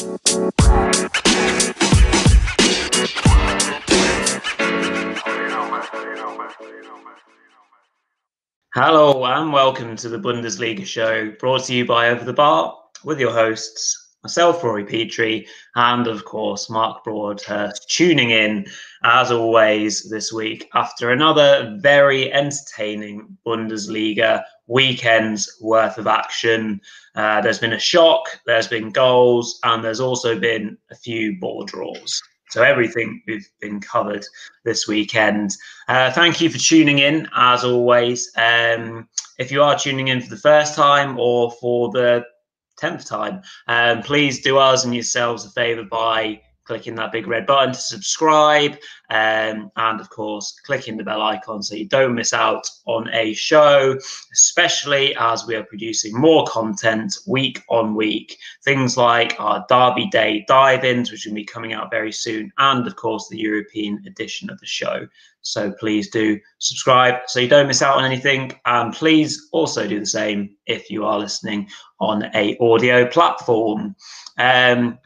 Hello and welcome to the Bundesliga show brought to you by Over the Bar with your hosts, myself, Rory Petrie, and of course, Mark Broadhurst, tuning in as always this week after another very entertaining Bundesliga weekend's worth of action. Uh, there's been a shock, there's been goals, and there's also been a few ball draws. So everything we've been covered this weekend. Uh, thank you for tuning in, as always. Um, if you are tuning in for the first time or for the tenth time, um, please do us and yourselves a favour by clicking that big red button to subscribe, um, and of course, clicking the bell icon so you don't miss out on a show, especially as we are producing more content week on week. Things like our Derby Day dive ins, which will be coming out very soon, and of course, the European edition of the show. So please do subscribe so you don't miss out on anything. And please also do the same if you are listening on a audio platform. Um,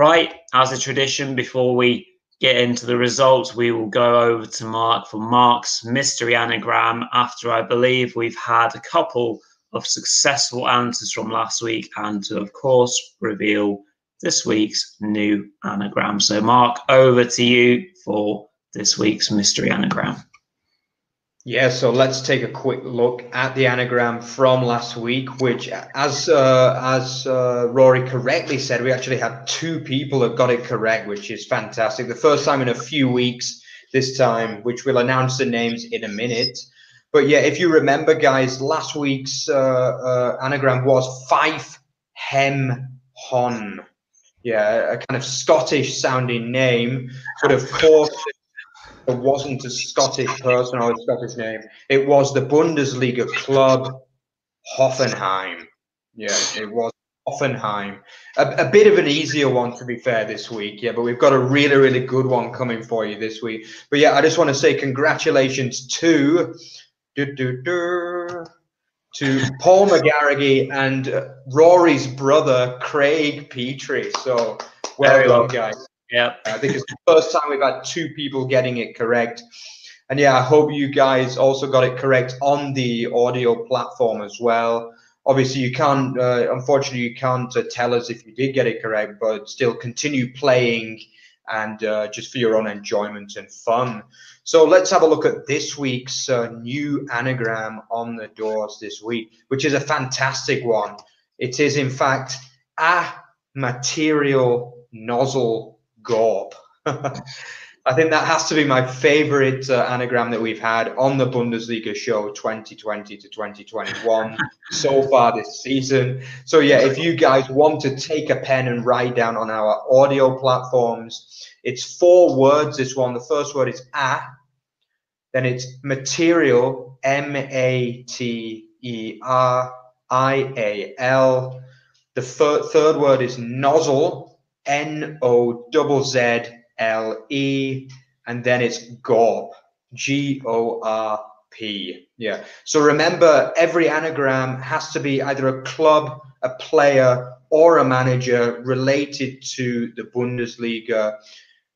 Right, as a tradition, before we get into the results, we will go over to Mark for Mark's mystery anagram after I believe we've had a couple of successful answers from last week and to, of course, reveal this week's new anagram. So, Mark, over to you for this week's mystery anagram. Yeah, so let's take a quick look at the anagram from last week, which, as uh, as uh, Rory correctly said, we actually had two people that got it correct, which is fantastic. The first time in a few weeks this time, which we'll announce the names in a minute. But yeah, if you remember, guys, last week's uh, uh anagram was Fife Hem Hon. Yeah, a kind of Scottish sounding name, but of course it wasn't a Scottish person or a Scottish name. It was the Bundesliga club Hoffenheim. Yeah, it was Hoffenheim. A, a, bit of an easier one, to be fair, this week. Yeah, but we've got a really, really good one coming for you this week. But yeah, I just want to say congratulations to do, do, do, to Paul McGarrigy and Rory's brother Craig Petrie. So well done, guys. Yeah. I think it's the first time we've had two people getting it correct. And yeah, I hope you guys also got it correct on the audio platform as well. Obviously, you can't, uh, unfortunately, you can't uh, tell us if you did get it correct, but still continue playing and uh, just for your own enjoyment and fun. So let's have a look at this week's uh, new anagram on the doors this week, which is a fantastic one. It is, in fact, a material nozzle Gorp. I think that has to be my favorite uh, anagram that we've had on the Bundesliga show 2020 to 2021 so far this season. So, yeah, if you guys want to take a pen and write down on our audio platforms, it's four words. This one, the first word is a, then it's material, M A T E R I A L. The third, third word is nozzle, N O Z Z L E, and then it's GORP, G O R P. Yeah. So remember, every anagram has to be either a club, a player, or a manager related to the Bundesliga.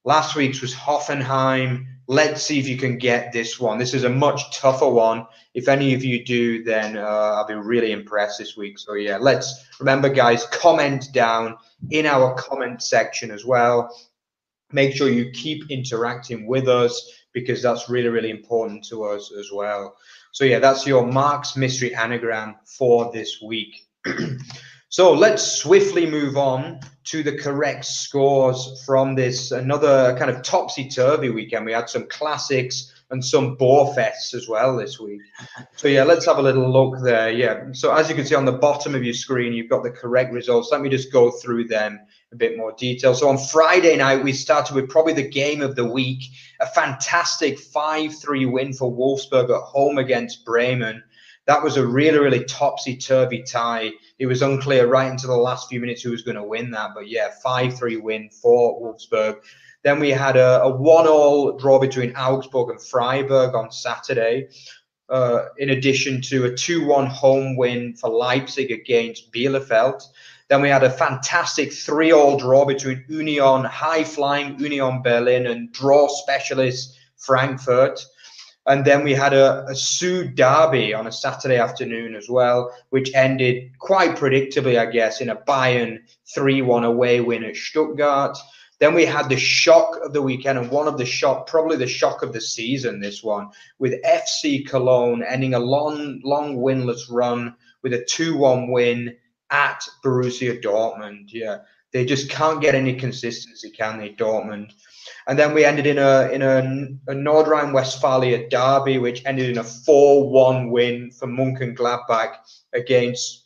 Last week's was Hoffenheim. Let's see if you can get this one. This is a much tougher one. If any of you do, then uh, I'll be really impressed this week. So, yeah, let's remember, guys, comment down in our comment section as well. Make sure you keep interacting with us because that's really, really important to us as well. So, yeah, that's your Mark's Mystery Anagram for this week. So let's swiftly move on to the correct scores from this another kind of topsy turvy weekend. We had some classics and some bore fests as well this week. So yeah, let's have a little look there. Yeah. So as you can see on the bottom of your screen, you've got the correct results. Let me just go through them a bit more detail. So on Friday night, we started with probably the game of the week, a fantastic 5-3 win for Wolfsburg at home against Bremen. That was a really, really topsy turvy tie. It was unclear right into the last few minutes who was going to win that. But yeah, 5 3 win for Wolfsburg. Then we had a, a one all draw between Augsburg and Freiburg on Saturday. Uh, in addition to a 2 1 home win for Leipzig against Bielefeld. Then we had a fantastic three-all draw between Union, high-flying Union Berlin, and draw specialist Frankfurt. And then we had a, a Sud derby on a Saturday afternoon as well, which ended quite predictably, I guess, in a Bayern 3 1 away win at Stuttgart. Then we had the shock of the weekend, and one of the shock, probably the shock of the season, this one, with FC Cologne ending a long, long winless run with a 2 1 win at Borussia Dortmund. Yeah, they just can't get any consistency, can they, Dortmund? And then we ended in a in a, a Nordrhein Westphalia derby, which ended in a 4 1 win for Mönchengladbach against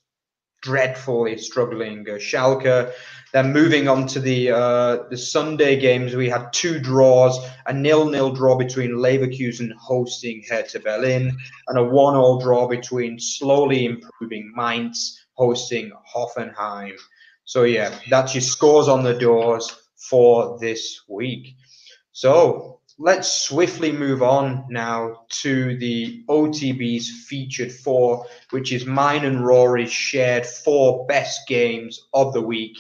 dreadfully struggling uh, Schalke. Then moving on to the uh, the Sunday games, we had two draws: a nil-nil draw between Leverkusen hosting Hertha Berlin, and a one-all draw between slowly improving Mainz hosting Hoffenheim. So yeah, that's your scores on the doors for this week. So let's swiftly move on now to the OTB's featured four, which is mine and Rory's shared four best games of the week.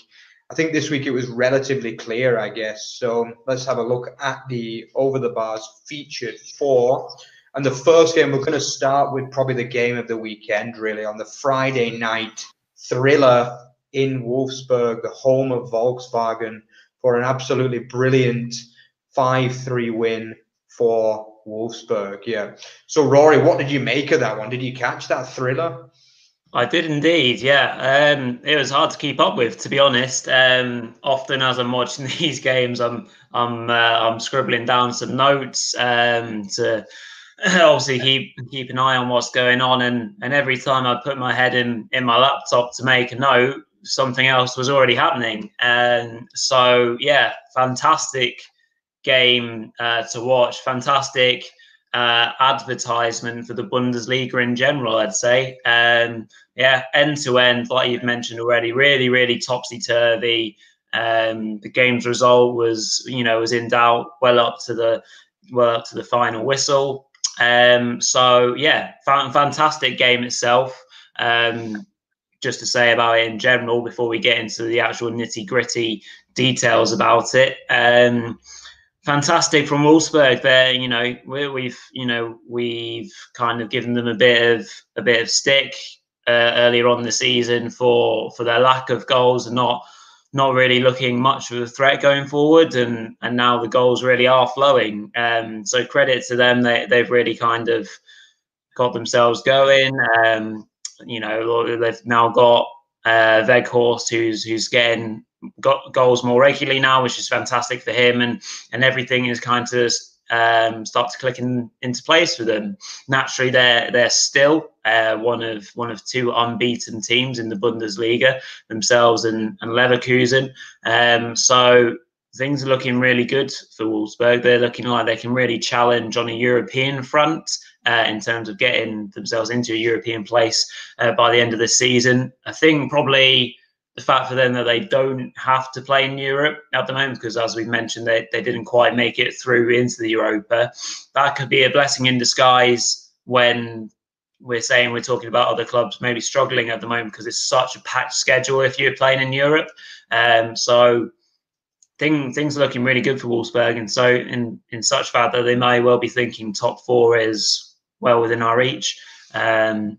I think this week it was relatively clear, I guess. So let's have a look at the over the bars featured four. And the first game, we're going to start with probably the game of the weekend, really, on the Friday night thriller in Wolfsburg, the home of Volkswagen, for an absolutely brilliant 5 3 win for Wolfsburg. Yeah. So, Rory, what did you make of that one? Did you catch that thriller? I did indeed, yeah. Um, it was hard to keep up with, to be honest. Um, often, as I'm watching these games, I'm I'm uh, I'm scribbling down some notes um, to obviously keep keep an eye on what's going on. And and every time I put my head in in my laptop to make a note, something else was already happening. And so, yeah, fantastic game uh, to watch. Fantastic uh, advertisement for the Bundesliga in general, I'd say. Um, yeah, end to end, like you've mentioned already, really, really topsy turvy. Um, the game's result was, you know, was in doubt well up to the well up to the final whistle. Um, so yeah, fantastic game itself. Um, just to say about it in general before we get into the actual nitty gritty details about it. Um, fantastic from Wolfsburg. There, you know, we, have you know we've kind of given them a bit of a bit of stick uh, earlier on the season for for their lack of goals and not not really looking much of a threat going forward. And and now the goals really are flowing. Um, so credit to them. They they've really kind of got themselves going. Um, you know, they've now got uh, Weghorst, who's who's getting got goals more regularly now, which is fantastic for him, and and everything is kind of um, start to click in, into place for them. Naturally, they're they're still uh, one of one of two unbeaten teams in the Bundesliga themselves and, and Leverkusen. Um, so things are looking really good for Wolfsburg. They're looking like they can really challenge on a European front uh, in terms of getting themselves into a European place uh, by the end of the season. I think probably the fact for them that they don't have to play in Europe at the moment, because as we've mentioned, they, they didn't quite make it through into the Europa. That could be a blessing in disguise when we're saying we're talking about other clubs maybe struggling at the moment because it's such a packed schedule if you're playing in Europe. Um, so thing, things are looking really good for Wolfsburg, and so in in such fact that they may well be thinking top four is well within our reach. Um,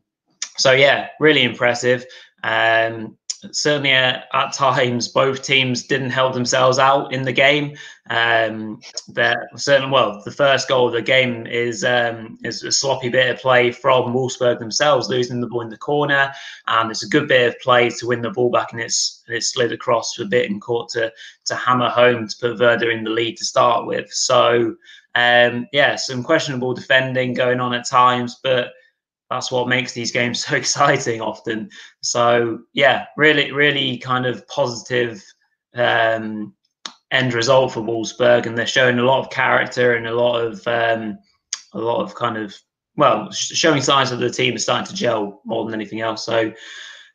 so yeah, really impressive. Um, certainly uh, at times both teams didn't help themselves out in the game. Um, certainly, well, the first goal of the game is um, is a sloppy bit of play from Wolfsburg themselves, losing the ball in the corner, and it's a good bit of play to win the ball back, and it's and it's slid across for Bittencourt to to hammer home to put Werder in the lead to start with. So. Um, yeah, some questionable defending going on at times, but that's what makes these games so exciting often. So yeah, really, really kind of positive um, end result for Wolfsburg, and they're showing a lot of character and a lot of um, a lot of kind of well, showing signs that the team is starting to gel more than anything else. So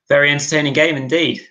very entertaining game indeed.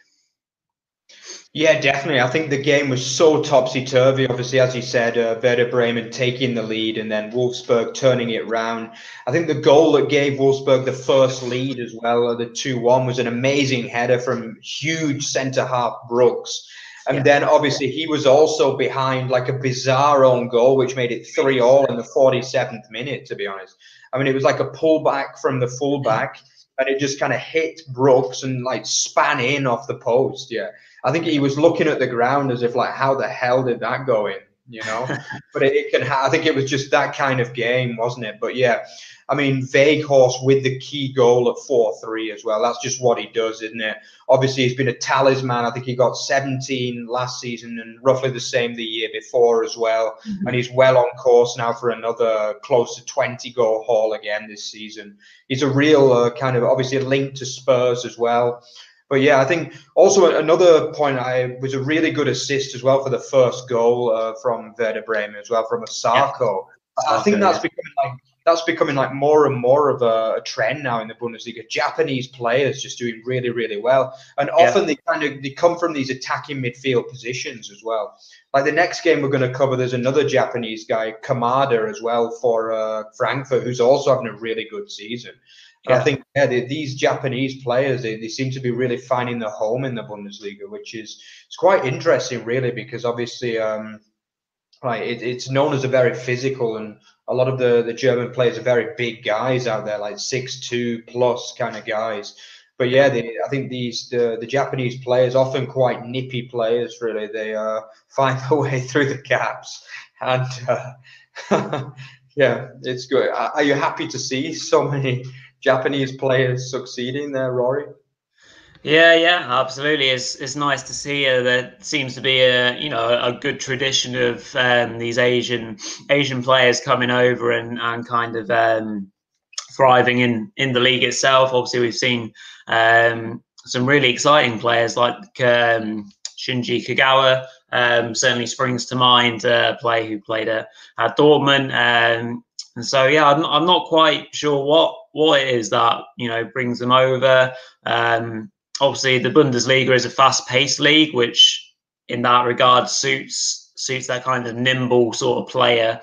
Yeah, definitely. I think the game was so topsy turvy. Obviously, as you said, uh, Werder Bremen taking the lead and then Wolfsburg turning it round. I think the goal that gave Wolfsburg the first lead as well, uh, the 2 1, was an amazing header from huge centre half Brooks. And yeah. then obviously he was also behind like a bizarre own goal, which made it 3 all in the 47th minute, to be honest. I mean, it was like a pullback from the fullback and it just kind of hit Brooks and like span in off the post. Yeah. I think he was looking at the ground as if like, how the hell did that go in? You know, but it, it can. Ha- I think it was just that kind of game, wasn't it? But yeah, I mean, Weghorst with the key goal at 4 3 as well. That's just what he does, isn't it? Obviously, he's been a talisman. I think he got 17 last season and roughly the same the year before as well. Mm-hmm. And he's well on course now for another close to 20 goal haul again this season. He's a real uh, kind of obviously a link to Spurs as well. But yeah, I think also another point I was a really good assist as well for the first goal uh, from Werder Bremen as well from Osako. Yeah. I think that's becoming like that's becoming like more and more of a, a, trend now in the Bundesliga. Japanese players just doing really, really well, and often yeah. they kind of they come from these attacking midfield positions as well. Like the next game we're going to cover, there's another Japanese guy, Kamada, as well for uh, Frankfurt, who's also having a really good season. Yeah. I think yeah, they, these Japanese players they, they seem to be really finding their home in the Bundesliga, which is it's quite interesting, really, because obviously, um, right, it, it's known as a very physical, and a lot of the the German players are very big guys out there, like six two plus kind of guys. But yeah, they, I think these the, the Japanese players often quite nippy players. Really, they uh, find their way through the gaps, and uh, yeah, it's good. Are you happy to see so many? Japanese players succeeding there, Rory? Yeah, yeah, absolutely. It's it's nice to see uh, there seems to be a you know a good tradition of um, these Asian Asian players coming over and and kind of um, thriving in in the league itself. Obviously, we've seen um, some really exciting players like um, Shinji Kagawa. Um, certainly springs to mind uh, a player who played at, at Dortmund. Um, and so, yeah, I'm, I'm not quite sure what what it is that you know brings them over. Um, obviously, the Bundesliga is a fast-paced league, which in that regard suits suits that kind of nimble sort of player.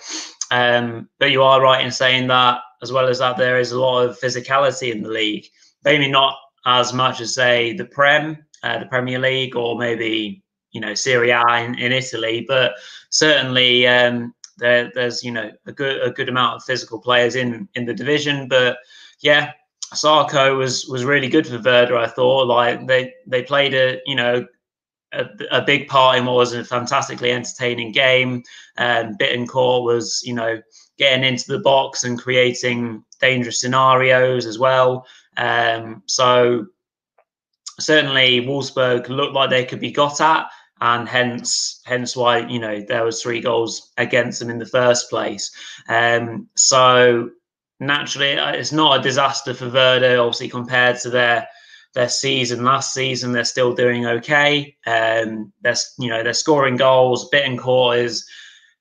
Um, but you are right in saying that, as well as that, there is a lot of physicality in the league. Maybe not as much as say the Prem, uh, the Premier League, or maybe you know Serie A in, in Italy, but certainly um, there, there's you know a good a good amount of physical players in in the division, but yeah, Osako was was really good for Werder. I thought like they they played a you know a, a big part in what was a fantastically entertaining game. Um, Bittencourt was you know getting into the box and creating dangerous scenarios as well. Um, so certainly Wolfsburg looked like they could be got at and hence hence why you know there was three goals against them in the first place. Um, so naturally, uh, it's not a disaster for Werder. Obviously, compared to their their season last season, they're still doing okay. Um, they're you know they're scoring goals. Bittencourt is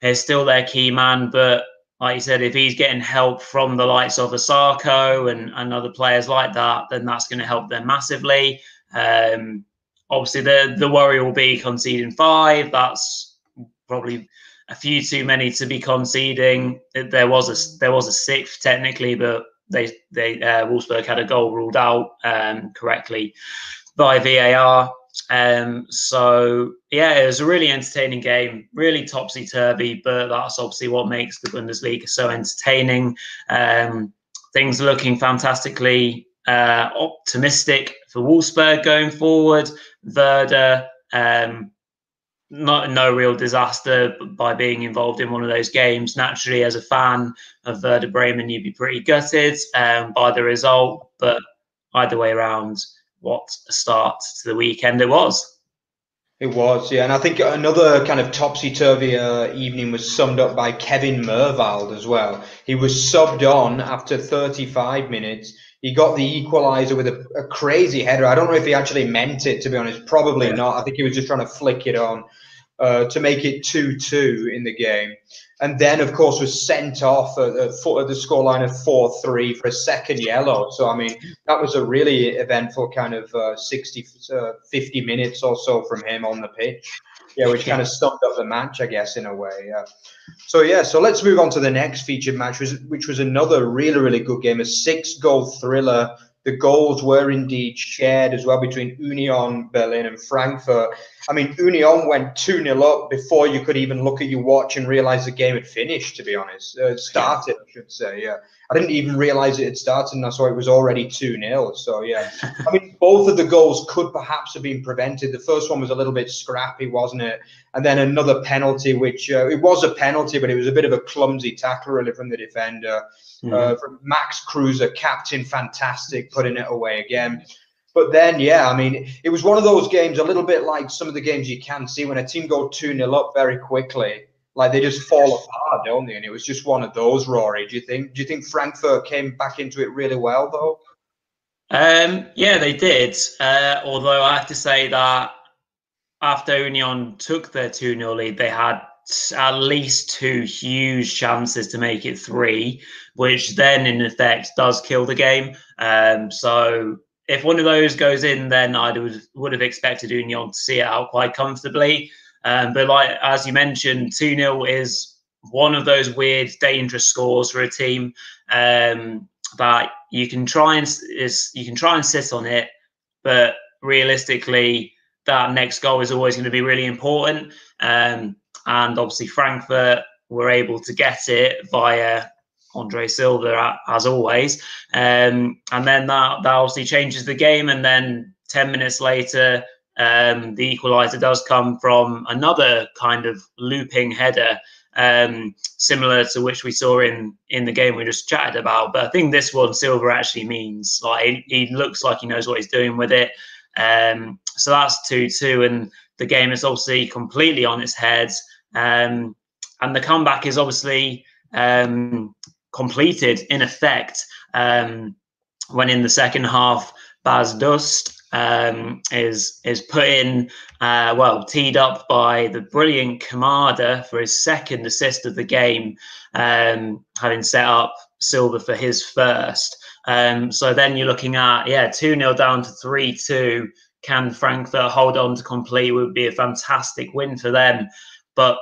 is still their key man, but like you said, if he's getting help from the likes of Osako and, and other players like that, then that's going to help them massively. Um, obviously the the worry will be conceding five. That's probably a few too many to be conceding. There was a there was a sixth technically, but they they uh, Wolfsburg had a goal ruled out um, correctly by VAR. Um, so yeah, it was a really entertaining game, really topsy turvy, but that's obviously what makes the Bundesliga so entertaining. Um, things looking fantastically uh, optimistic for Wolfsburg going forward. Werder, um, not no real disaster by being involved in one of those games. Naturally, as a fan of Werder Bremen, you'd be pretty gutted um, by the result, but either way around, what a start to the weekend it was. It was, yeah, and I think another kind of topsy turvy uh, evening was summed up by Kevin Möhwald as well. He was subbed on after 35 minutes he got the equaliser with a, a, crazy header. I don't know if he actually meant it, to be honest. Probably yeah. not. I think he was just trying to flick it on. uh, to make it 2 2 in the game. And then, of course, was sent off at, at, at the scoreline of 4 3 for a second yellow. So, I mean, that was a really eventful kind of uh, 60, uh, 50 minutes or so from him on the pitch. Yeah, which kind of summed up the match, I guess, in a way. Yeah. So, yeah, so let's move on to the next featured match, which, which was another really, really good game, a six goal thriller the goals were indeed shared as well between Union Berlin and Frankfurt. I mean, Union went 2 0 up before you could even look at your watch and realize the game had finished, to be honest. Uh, started, should say, yeah. I didn't even realize it had started, and I saw it was already 2 0. So, yeah. I mean, both of the goals could perhaps have been prevented. The first one was a little bit scrappy, wasn't it? And then another penalty, which uh, it was a penalty, but it was a bit of a clumsy tackle, really, from the defender. Mm-hmm. Uh, from Max Kruse, captain, fantastic, putting it away again. But then, yeah, I mean, it was one of those games, a little bit like some of the games you can see when a team go 2 0 up very quickly like they just fall apart, don't they? And it was just one of those, Rory. Do you think? Do you think Frankfurt came back into it really well, though? Um, yeah, they did. Uh, although I have to say that after Union took their 2 0 lead, they had at least two huge chances to make it three, which then in effect does kill the game. Um, so if one of those goes in, then I would would have expected Union to see it out quite comfortably. Um, but like as you mentioned, 2 0 is one of those weird, dangerous scores for a team um, that you can try and is you can try and sit on it, but realistically, that next goal is always going to be really important. Um, and obviously, Frankfurt were able to get it via Andre Silva, as always. Um, and then that, that obviously changes the game. And then 10 minutes later, um, the equaliser does come from another kind of looping header, um, similar to which we saw in in the game we just chatted about. But I think this one Silva actually means like he, he looks like he knows what he's doing with it. Um, so that's two two, and the game is obviously completely on its head. Um, and the comeback is obviously um, completed in effect um, when in the second half Bas Dost um, is is put in, uh, well, teed up by the brilliant Kamada for his second assist of the game, um, having set up Silva for his first. Um, so then you're looking at, yeah, 2 0 down to 3 2. Can Frankfurt hold on to complete? Would be a fantastic win for them. But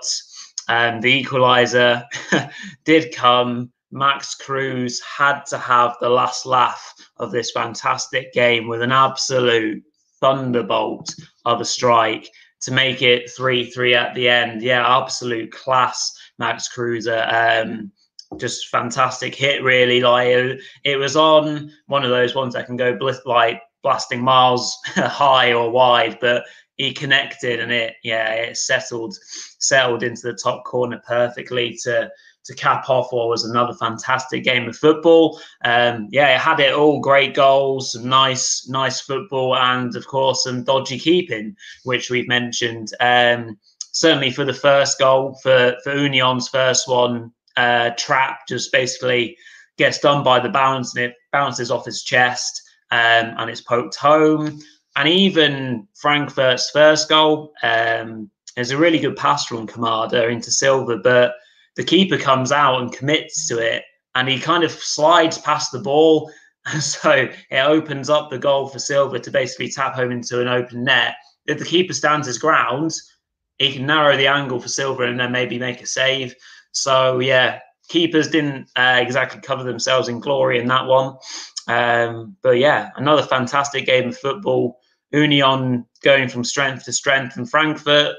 um, the equaliser did come. Max Kruse had to have the last laugh of this fantastic game with an absolute thunderbolt of a strike to make it 3 3 at the end. Yeah, absolute class, Max Kruse. Um, just fantastic hit, really. Like it, it, was on one of those ones that can go bl- like blasting miles high or wide, but he connected and it, yeah, it settled settled into the top corner perfectly to to cap off what was another fantastic game of football. Um, yeah, it had it all great goals, some nice, nice football, and of course, some dodgy keeping, which we've mentioned. Um, certainly for the first goal, for, for Union's first one, uh, Trapp just basically gets done by the bounce and it bounces off his chest um, and it's poked home. And even Frankfurt's first goal um, is a really good pass from Kamada into Silva, but the keeper comes out and commits to it and he kind of slides past the ball. And So it opens up the goal for Silva to basically tap home into an open net. If the keeper stands his ground, he can narrow the angle for Silva and then maybe make a save. So yeah, keepers didn't uh, exactly cover themselves in glory in that one. Um, but yeah, another fantastic game of football. Union going from strength to strength, and Frankfurt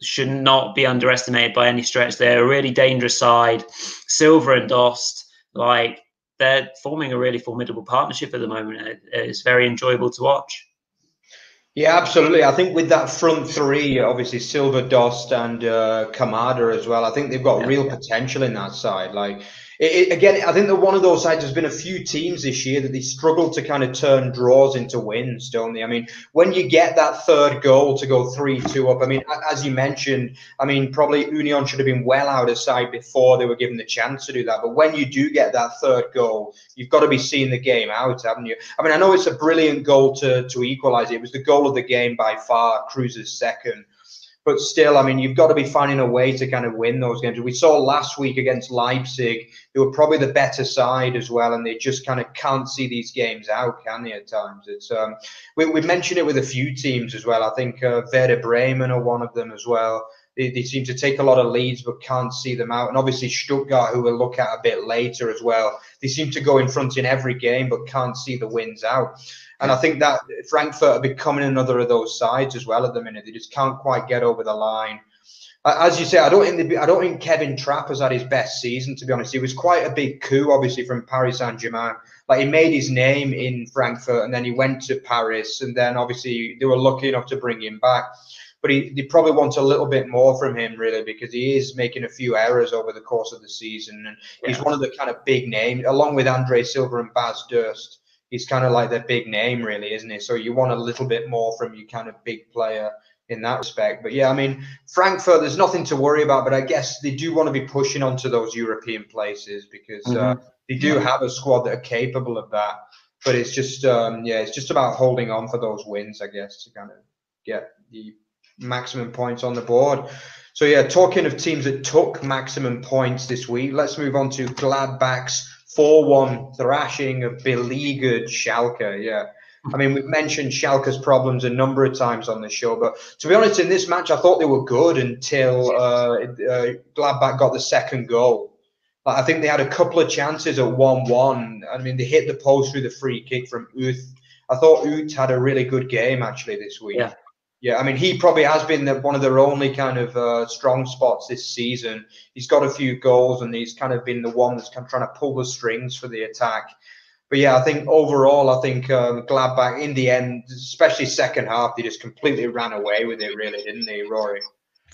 should not be underestimated by any stretch. They're a really dangerous side. Silva and Dost, like they're forming a really formidable partnership at the moment. It's very enjoyable to watch. Yeah, absolutely. I think with that front three, obviously Silva, Dost, and uh, Kamada as well. I think they've got yeah. real potential in that side. Like it, it, again, I think that one of those sides has been a few teams this year that they struggle to kind of turn draws into wins, don't they? I mean, when you get that third goal to go 3 2 up, I mean, as you mentioned, I mean, probably Union should have been well out of sight before they were given the chance to do that. But when you do get that third goal, you've got to be seeing the game out, haven't you? I mean, I know it's a brilliant goal to, to equalise it. It was the goal of the game by far, Kruse's second. But still, I mean, you've got to be finding a way to kind of win those games. We saw last week against Leipzig, who were probably the better side as well, and they just kind of can't see these games out, can they? At times, it's um, we we mentioned it with a few teams as well. I think uh, Werder Bremen are one of them as well. They, they seem to take a lot of leads but can't see them out. And obviously Stuttgart, who we'll look at a bit later as well, they seem to go in front in every game but can't see the wins out. And I think that Frankfurt are becoming another of those sides as well at the minute. They just can't quite get over the line. As you say, I don't think I don't think Kevin Trapp has had his best season. To be honest, it was quite a big coup, obviously from Paris Saint Germain. Like he made his name in Frankfurt, and then he went to Paris, and then obviously they were lucky enough to bring him back. But he, they probably want a little bit more from him, really, because he is making a few errors over the course of the season, and yeah. he's one of the kind of big names, along with Andre Silva and Bas Dost he's kind of like their big name, really, isn't he? So you want a little bit more from your kind of big player in that respect. But yeah, I mean, Frankfurt, there's nothing to worry about, but I guess they do want to be pushing onto those European places because uh, mm-hmm. uh, they do have a squad that are capable of that. But it's just, um, yeah, it's just about holding on for those wins, I guess, to kind of get the maximum points on the board. So yeah, talking of teams that took maximum points this week, let's move on to Gladbach's 4 1 thrashing of beleaguered Schalke. Yeah. I mean, we've mentioned Schalke's problems a number of times on the show, but to be honest, in this match, I thought they were good until uh, uh, Gladbach got the second goal. I think they had a couple of chances at 1 1. I mean, they hit the post through the free kick from Uth. I thought Uth had a really good game actually this week. Yeah. Yeah, I mean, he probably has been the, one of their only kind of uh, strong spots this season. He's got a few goals, and he's kind of been the one that's kind of trying to pull the strings for the attack. But yeah, I think overall, I think um, Gladbach in the end, especially second half, they just completely ran away with it, really, didn't they, Rory?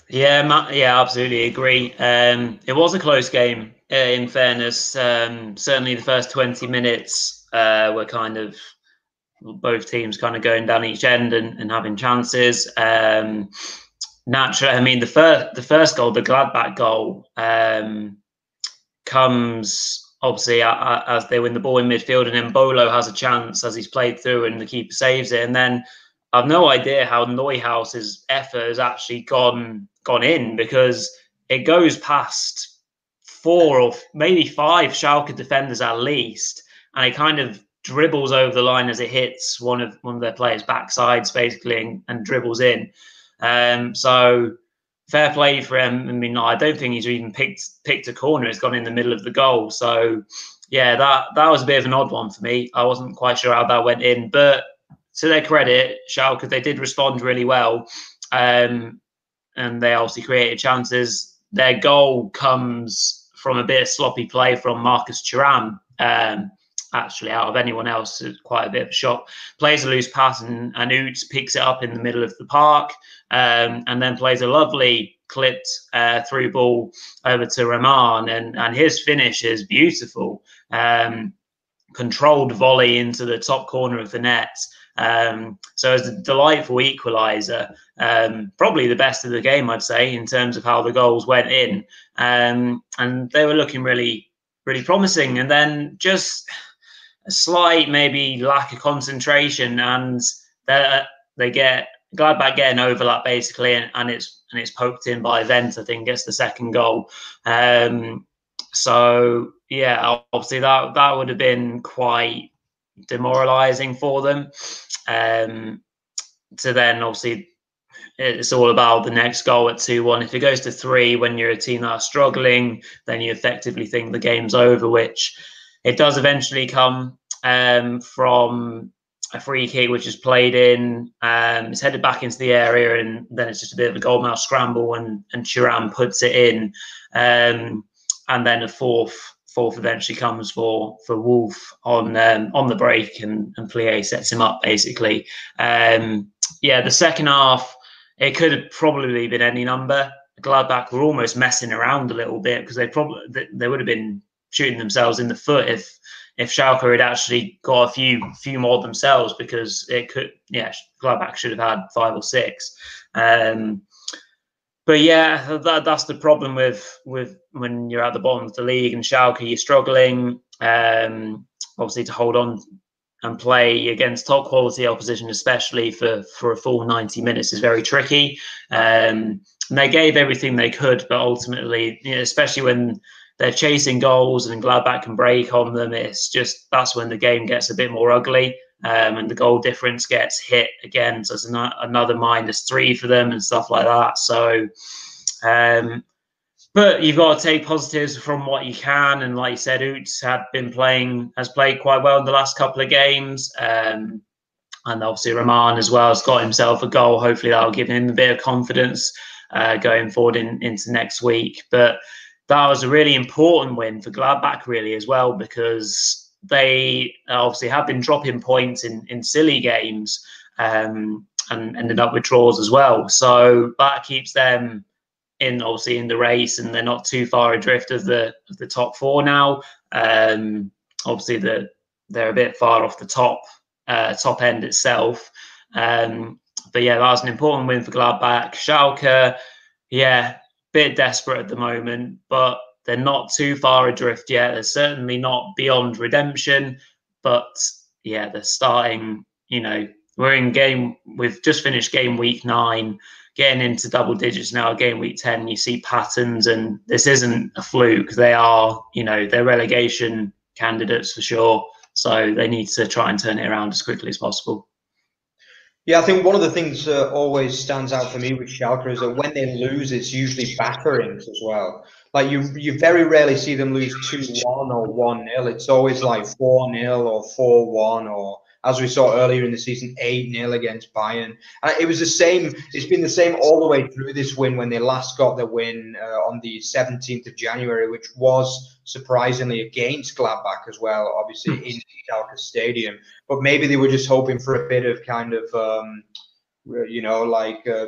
Yeah, yeah, absolutely agree. Um, it was a close game. Uh, in fairness, um, certainly the first twenty minutes uh, were kind of both teams kind of going down each end and, and having chances. Um, naturally, I mean the first the first goal, the Gladbach goal, um, comes obviously as they win the ball in midfield, and then Bolo has a chance as he's played through, and the keeper saves it, and then. I've no idea how Neuhaus's effort has actually gone gone in because it goes past four or maybe five Schalke defenders at least, and it kind of dribbles over the line as it hits one of one of their players' backsides, basically, and, and dribbles in. Um, so fair play for him. I mean, I don't think he's even picked picked a corner. It's gone in the middle of the goal. So yeah, that that was a bit of an odd one for me. I wasn't quite sure how that went in, but to their credit, Schalke they did respond really well, um, and they obviously created chances. Their goal comes from a bit of sloppy play from Marcus Thuram. Um, actually out of anyone else. It's quite a bit of a shock. Plays a loose pass and, and picks it up in the middle of the park um, and then plays a lovely clipped uh, through ball over to Rahman. And, and his finish is beautiful. Um, controlled volley into the top corner of the net. Um, so it's a delightful equaliser, um, probably the best of the game, I'd say, in terms of how the goals went in. Um, and they were looking really, really promising. And then just a slight maybe lack of concentration, and they get Gladbach get an overlap basically, and, and it's and it's poked in by Wendt. I think gets the second goal. Um, so yeah, obviously that that would have been quite demoralising for them. Um, to then obviously it's all about the next goal at 2 1. If it goes to three when you're a team that's struggling, then you effectively think the game's over, which it does eventually come um, from a free kick, which is played in. Um, it's headed back into the area, and then it's just a bit of a goalmouth scramble, and and Thuram puts it in. Um, and then a fourth fourth eventually comes for for Wolf on um, on the break, and and Plea sets him up basically. Um, yeah, the second half it could have probably been any number. Gladbach were almost messing around a little bit because they probably they would have been shooting themselves in the foot if if Schalke had actually got a few few more themselves because it could yeah Gladbach should have had five or six. Um, but yeah, that, that's the problem with with when you're at the bottom of the league and Schalke, you're struggling um, obviously to hold on and play against top quality opposition, especially for for a full ninety minutes, is very tricky. Um, and they gave everything they could, but ultimately, you know, especially when they're chasing goals and Gladbach can break on them, it's just that's when the game gets a bit more ugly. Um, and the goal difference gets hit again. So it's an- another minus three for them and stuff like that. So, um, but you've got to take positives from what you can. And like you said, Uth's had been playing, has played quite well in the last couple of games. Um, and obviously, Rahman as well has got himself a goal. Hopefully, that'll give him a bit of confidence uh, going forward in, into next week. But that was a really important win for Gladbach, really, as well, because they obviously have been dropping points in, in silly games um, and ended up with draws as well. So that keeps them in obviously in the race, and they're not too far adrift of the of the top four now. Um, obviously, the, they're a bit far off the top uh, top end itself. Um, but yeah, that was an important win for Gladbach. Schalke, yeah, bit desperate at the moment, but they're not too far adrift yet. They're certainly not beyond redemption, but yeah, they're starting. You know, we're in game. We've just finished game week nine, getting into double digits now. Game week ten, you see patterns, and this isn't a fluke. They are, you know, they're relegation candidates for sure. So they need to try and turn it around as quickly as possible. Yeah, I think one of the things that always stands out for me with Schalke is that when they lose, it's usually batterings as well. Like you, you very rarely see them lose two one or one nil. It's always like four nil or four one or as we saw earlier in the season, 8 0 against Bayern. And it was the same, it's been the same all the way through this win when they last got the win uh, on the 17th of January, which was surprisingly against Gladbach as well, obviously hmm. in Schalke Stadium. But maybe they were just hoping for a bit of kind of, um, you know, like uh,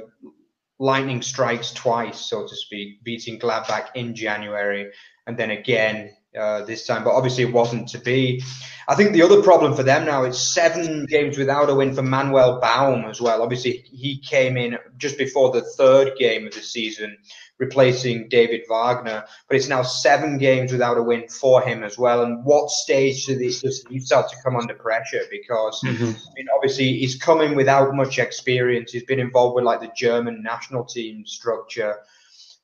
lightning strikes twice, so to speak, beating Gladbach in January and then again uh, this time, but obviously it wasn't to be. I think the other problem for them now is seven games without a win for Manuel Baum as well. Obviously, he came in just before the third game of the season, replacing David Wagner, but it's now seven games without a win for him as well. And what stage does he start to come under pressure? Because mm-hmm. I mean, obviously, he's coming without much experience. He's been involved with like the German national team structure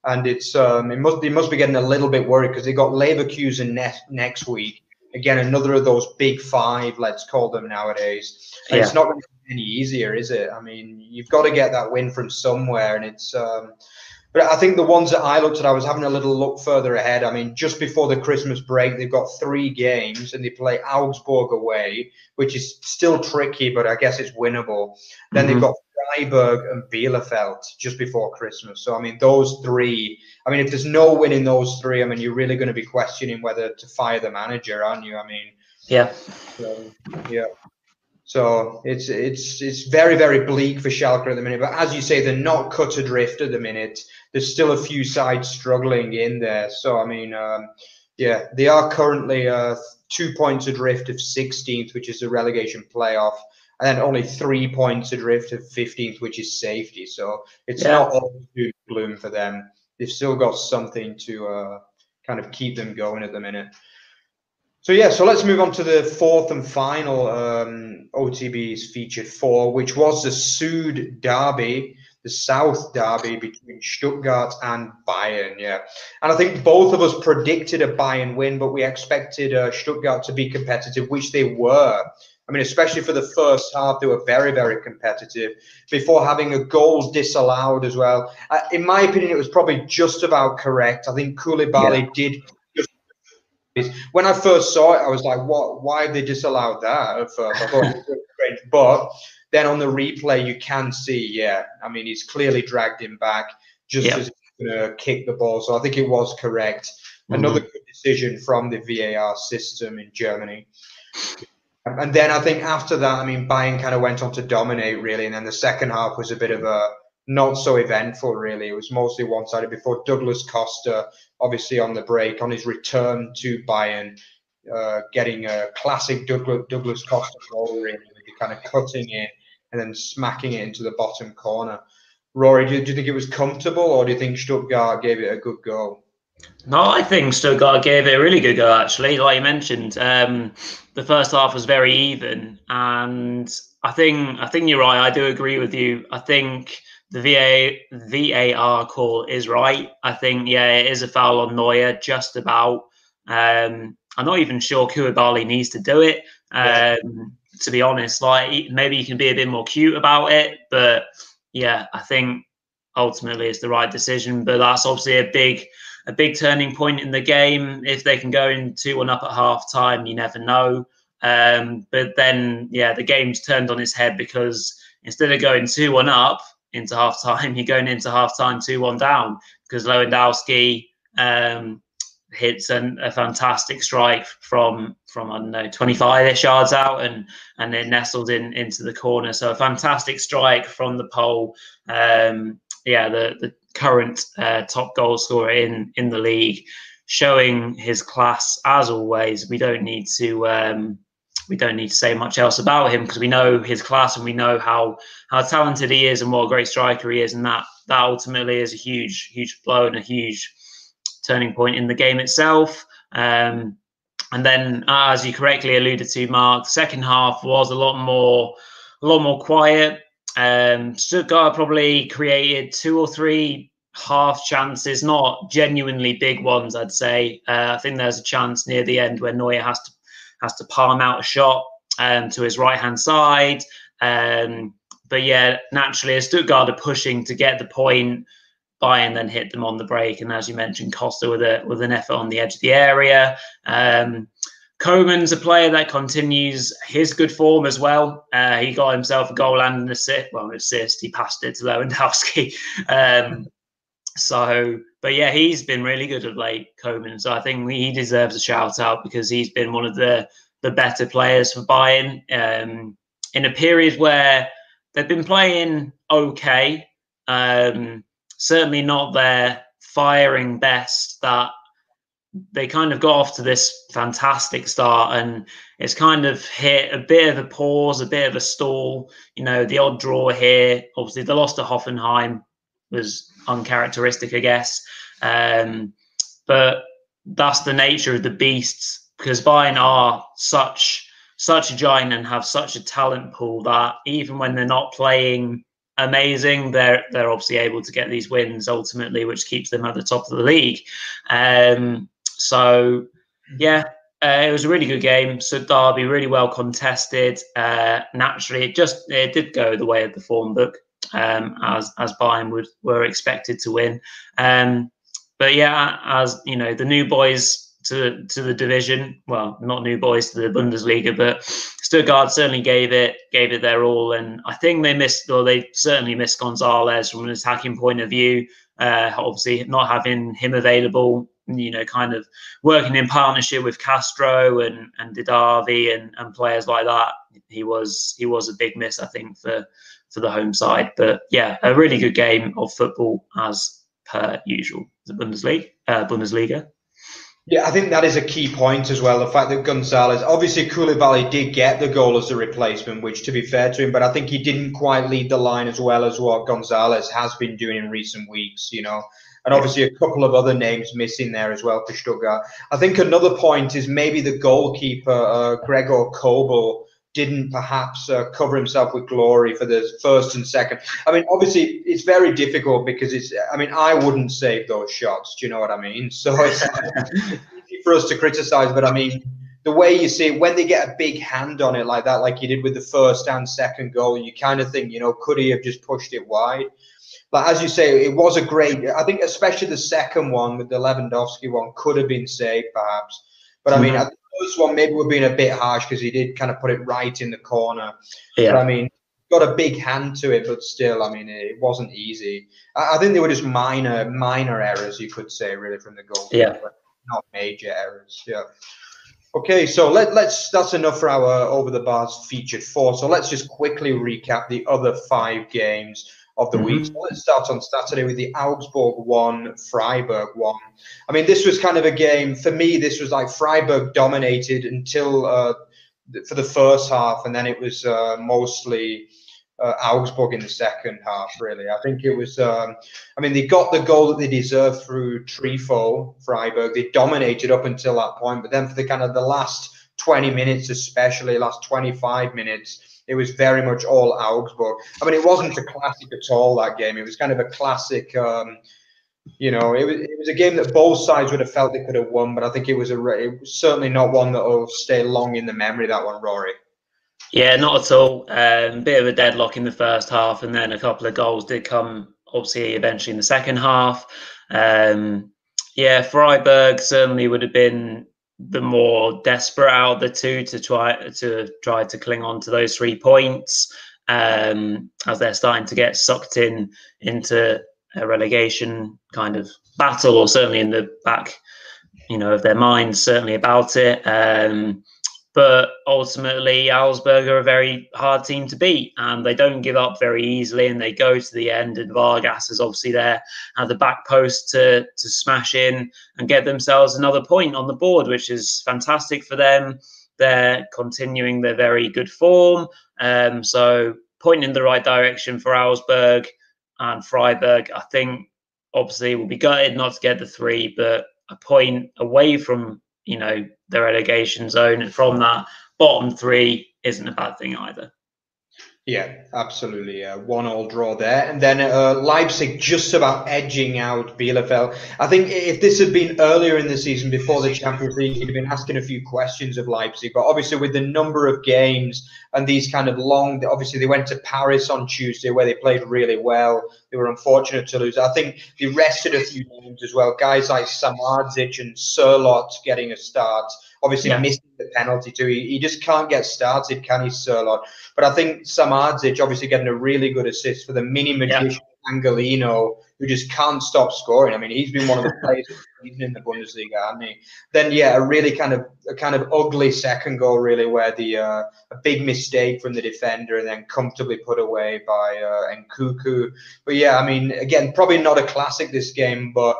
and it's um, it must they must be getting a little bit worried because they got Leverkusen next next week. Again, another of those big five, let's call them nowadays. Yeah. it's not going to be any easier, is it? I mean, you've got to get that win from somewhere, and it's. Um, but I think the ones that I looked at, I was having a little look further ahead. I mean, just before the Christmas break, they've got three games, and they play Augsburg away, which is still tricky, but I guess it's winnable. Then mm-hmm. they've got Freiburg and Bielefeld just before Christmas. So I mean, those three. I mean, if there's no win in those three, I mean, you're really going to be questioning whether to fire the manager, aren't you? I mean, yeah, so, yeah. So it's it's it's very very bleak for Schalke at the minute. But as you say, they're not cut adrift at the minute. There's still a few sides struggling in there. So I mean, um, yeah, they are currently uh, two points adrift of 16th, which is the relegation playoff and then only three points adrift of 15th, which is safety. So it's yeah. not all doom gloom for them. They've still got something to uh, kind of keep them going at the minute. So yeah, so let's move on to the fourth and final um, OTB's featured four, which was the Sud Derby, the South Derby between Stuttgart and Bayern. Yeah, and I think both of us predicted a Bayern win, but we expected uh, Stuttgart to be competitive, which they were. I mean, especially for the first half, they were very, very competitive before having a goal disallowed as well. Uh, in my opinion, it was probably just about correct. I think Coulibaly yeah. did. When I first saw it, I was like, "What? Why have they disallowed that?" At first, I thought it was strange, but then on the replay, you can see, yeah. I mean, he's clearly dragged him back just yeah. as he's to kick the ball. So I think it was correct. Mm-hmm. Another good decision from the VAR system in Germany. And then I think after that, I mean, Bayern kind of went on to dominate really, and then the second half was a bit of a not so eventful really. It was mostly one-sided before Douglas Costa, obviously on the break on his return to Bayern, uh, getting a classic Douglas, Douglas Costa goal really, kind of cutting it and then smacking it into the bottom corner. Rory, do, do you think it was comfortable, or do you think Stuttgart gave it a good go? No, I think Stuttgart gave it a really good go. Actually, like you mentioned, um, the first half was very even, and I think I think you're right. I do agree with you. I think the VA, VAR call is right. I think yeah, it is a foul on Neuer, just about. Um, I'm not even sure Coulibaly needs to do it. Um, to be honest, like maybe you can be a bit more cute about it, but yeah, I think ultimately it's the right decision. But that's obviously a big a big turning point in the game. If they can go in two one up at half time, you never know. Um, but then, yeah, the game's turned on its head because instead of going two one up into half time, you're going into half time two one down because Lewandowski um, hits an, a fantastic strike from from I don't know 25 ish yards out and and it nestled in into the corner. So a fantastic strike from the pole. Um, yeah, the the current uh, top goal scorer in in the league, showing his class as always. We don't need to um, we don't need to say much else about him because we know his class and we know how how talented he is and what a great striker he is, and that that ultimately is a huge huge blow and a huge turning point in the game itself. Um, and then, as you correctly alluded to, Mark, the second half was a lot more a lot more quiet. Um, Stuttgart probably created two or three half chances, not genuinely big ones, I'd say. Uh, I think there's a chance near the end where Neuer has to has to palm out a shot um, to his right hand side. Um, but yeah, naturally, Stuttgart are pushing to get the point, Bayern then hit them on the break. And as you mentioned, Costa with a with an effort on the edge of the area. Um, Coman's a player that continues his good form as well. Uh, he got himself a goal and an assist. Well, an assist. He passed it to Lewandowski. Um, so, but yeah, he's been really good of late, Coman. So I think he deserves a shout out because he's been one of the the better players for Bayern um, in a period where they've been playing okay. Um, certainly not their firing best. That they kind of got off to this fantastic start and it's kind of hit a bit of a pause, a bit of a stall. You know, the odd draw here. Obviously, the loss to Hoffenheim was uncharacteristic, I guess. Um, but that's the nature of the beasts because Bayern are such such a giant and have such a talent pool that even when they're not playing amazing, they're they're obviously able to get these wins ultimately, which keeps them at the top of the league. Um, so yeah, uh, it was a really good game. So Derby really well contested. Uh, naturally, it just it did go the way of the form book um, as as Bayern would were expected to win. Um, but yeah, as you know, the new boys to to the division, well, not new boys to the Bundesliga, but Stuttgart certainly gave it gave it their all, and I think they missed, or they certainly missed Gonzalez from an attacking point of view. Uh, obviously, not having him available, you know, kind of working in partnership with Castro and and Didavi and and players like that, he was he was a big miss, I think, for for the home side. But yeah, a really good game of football as per usual. The Bundesliga, uh, Bundesliga. Yeah, I think that is a key point as well. The fact that Gonzalez, obviously Coulibaly did get the goal as a replacement, which to be fair to him, but I think he didn't quite lead the line as well as what Gonzalez has been doing in recent weeks, you know. And obviously a couple of other names missing there as well for Stuttgart. I think another point is maybe the goalkeeper, uh, Gregor Kobel, didn't perhaps uh, cover himself with glory for the first and second. I mean, obviously, it's very difficult because it's. I mean, I wouldn't save those shots. Do you know what I mean? So it's easy for us to criticize, but I mean, the way you see it, when they get a big hand on it like that, like you did with the first and second goal, you kind of think, you know, could he have just pushed it wide? But as you say, it was a great. I think, especially the second one with the Lewandowski one, could have been saved perhaps. But I mean, mm-hmm first one maybe we're being a bit harsh because he did kind of put it right in the corner. Yeah. But I mean, got a big hand to it, but still, I mean, it wasn't easy. I, I think they were just minor, minor errors, you could say, really, from the goal. Yeah. Not major errors. Yeah. Okay, so let, let's that's enough for our over the bars featured four. So let's just quickly recap the other five games of the mm-hmm. week. So let's start on Saturday with the Augsburg one, Freiburg one. I mean, this was kind of a game for me. This was like Freiburg dominated until uh, for the first half, and then it was uh, mostly uh, Augsburg in the second half. Really, I think it was. Um, I mean, they got the goal that they deserved through Grifo, Freiburg. They dominated up until that point, but then for the kind of the last 20 minutes, especially last 25 minutes, it was very much all Augsburg. I mean, it wasn't a classic at all that game. It was kind of a classic. Um, you know, it was, it was a game that both sides would have felt they could have won, but I think it was a it was certainly not one that will stay long in the memory. That one, Rory. Yeah, not at all. Um, bit of a deadlock in the first half, and then a couple of goals did come, obviously, eventually in the second half. Um, yeah, Freiburg certainly would have been the more desperate out of the two to try to try to cling on to those three points um, as they're starting to get sucked in into a relegation kind of battle, or certainly in the back, you know, of their minds, certainly about it. Um, but ultimately, Augsburg are a very hard team to beat, and they don't give up very easily, and they go to the end. And Vargas is obviously there at the back post to to smash in and get themselves another point on the board, which is fantastic for them. They're continuing their very good form, um, so pointing in the right direction for Augsburg and Freiburg. I think obviously will be gutted not to get the three, but a point away from you know the relegation zone and from that bottom three isn't a bad thing either. Yeah, absolutely. Uh, one all draw there. And then uh, Leipzig just about edging out Bielefeld. I think if this had been earlier in the season before the Champions League, you'd have been asking a few questions of Leipzig. But obviously, with the number of games and these kind of long, obviously, they went to Paris on Tuesday where they played really well. They were unfortunate to lose. I think they rested a few names as well. Guys like Samardzic and Sørloth getting a start. Obviously, yeah. missing the penalty too. He, he just can't get started, can he, Sørloth? But I think Samardzic obviously getting a really good assist for the mini magician yeah. Angelino, who just can't stop scoring. I mean, he's been one of the players in the Bundesliga, hasn't he? Then yeah, a really kind of a kind of ugly second goal, really, where the uh, a big mistake from the defender and then comfortably put away by uh, Nkunku. But yeah, I mean, again, probably not a classic this game, but.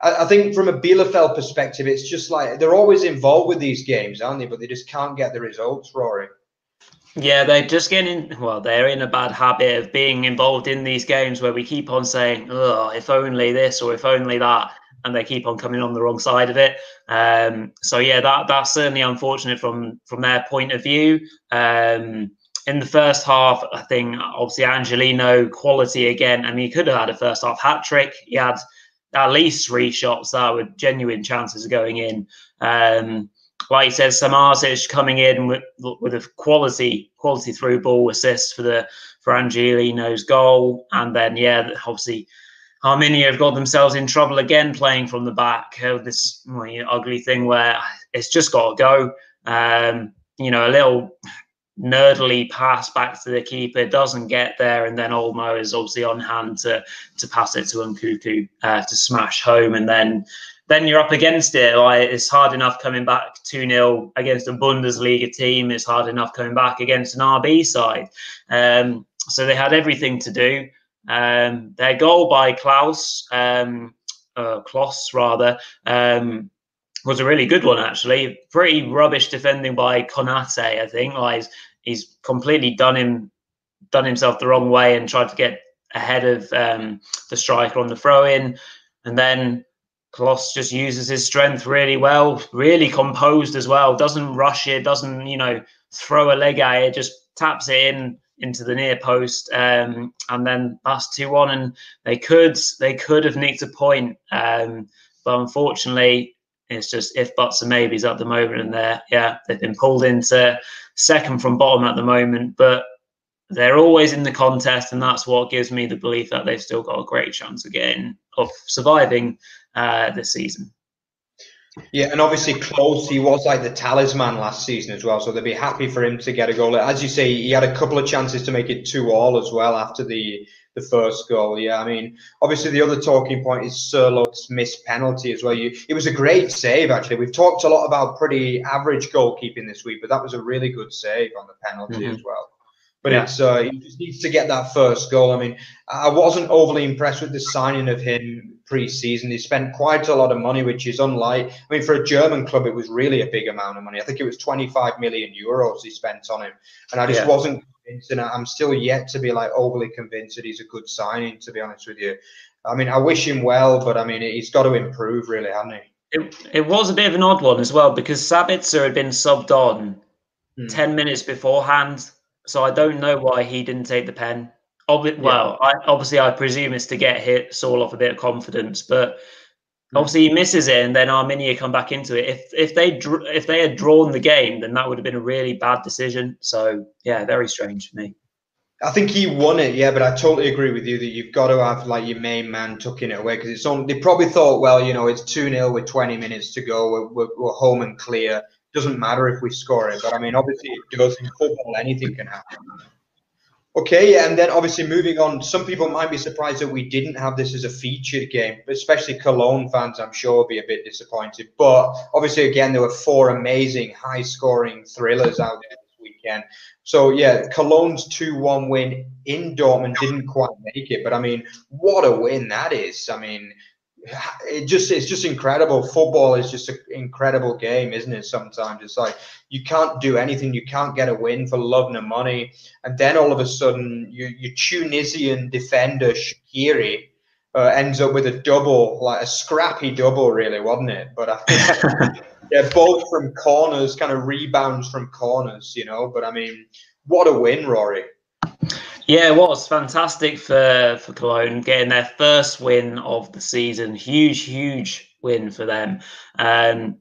I, think from a Bielefeld perspective, it's just like they're always involved with these games, aren't they? But they just can't get the results, Rory. Yeah, they're just getting well. They're in a bad habit of being involved in these games where we keep on saying, "Oh, if only this or if only that," and they keep on coming on the wrong side of it. Um, so yeah, that that's certainly unfortunate from from their point of view. Um, in the first half, I think obviously Angelino quality again. I mean, he could have had a first half hat trick. He had at least three shots that were genuine chances of going in. Um, like you said, Samardzic coming in with with a quality quality through ball assist for the for Angelino's goal, and then yeah, obviously Arminia have got themselves in trouble again playing from the back. Uh, this you know, ugly thing where it's just got to go. Um, you know, a little nerdly pass back to the keeper doesn't get there, and then Olmo is obviously on hand to to pass it to Nkunku uh, to smash home, and then then you're up against it. Like it's hard enough coming back 2 0 against a Bundesliga team. It's hard enough coming back against an RB side. Um, so they had everything to do. Um, their goal by Klaus, um, uh, Klos rather, um, was a really good one actually. Pretty rubbish defending by Konate, I think. Like he's, completely done him, done himself the wrong way and tried to get ahead of um, the striker on the throw in, and then Klos just uses his strength really well, really composed as well. Doesn't rush it, doesn't you know throw a leg at it, just taps it in into the near post, um, and then that's two one. And they could they could have nicked a point, um, but unfortunately, it's just if buts and maybes at the moment. And they're yeah they've been pulled into second from bottom at the moment, but they're always in the contest, and that's what gives me the belief that they've still got a great chance getting of surviving uh, this season. Yeah, and obviously Klos. he was like the talisman last season as well, so they'd be happy for him to get a goal. As you say, he had a couple of chances to make it two all as well after the the first goal. Yeah, I mean, obviously the other talking point is Sørloth's missed penalty as well. You, it was a great save actually. We've talked a lot about pretty average goalkeeping this week, but that was a really good save on the penalty mm-hmm. as well. But yeah. it's uh, he just needs to get that first goal. I mean, I wasn't overly impressed with the signing of him pre-season. He spent quite a lot of money, which is unlike. I mean, for a German club, it was really a big amount of money. I think it was 25 million euros he spent on him, and I just yeah. wasn't and I'm still yet to be like overly convinced that he's a good signing. To be honest with you, I mean, I wish him well, but I mean, he's got to improve, really, hasn't he? It, it was a bit of an odd one as well because Sabitzer had been subbed on hmm. 10 minutes beforehand. So I don't know why he didn't take the pen. Obvi- yeah. Well, I, obviously, I presume it's to get hit Sørloth a bit of confidence, but. Mm. obviously he misses it, and then Arminia come back into it. If if they if they had drawn the game, then that would have been a really bad decision. So yeah, very strange for me. I think he won it, yeah, but I totally agree with you that you've got to have like your main man tucking it away because it's on. They probably thought, well, you know, it's 2 0 with 20 minutes to go. We're, we're, we're, home and clear. Doesn't matter if we score it, but I mean, obviously, it does in football, anything can happen. Okay, yeah, and then obviously moving on, some people might be surprised that we didn't have this as a featured game, especially Cologne fans, I'm sure, will be a bit disappointed. But obviously, again, there were four amazing high scoring thrillers out there this weekend. So yeah, Cologne's two-one win in Dortmund didn't quite make it, but I mean, what a win that is! I mean, it just it's just incredible. Football is just an incredible game, isn't it? Sometimes it's like you can't do anything, you can't get a win for love nor money, and then all of a sudden, your your Tunisian defender Skhiri uh, ends up with a double, like a scrappy double, really, wasn't it? But I think yeah, both from corners, kind of rebounds from corners, you know. But I mean, what a win, Rory. Yeah, it was fantastic for for Cologne getting their first win of the season. Huge, huge win for them. Um,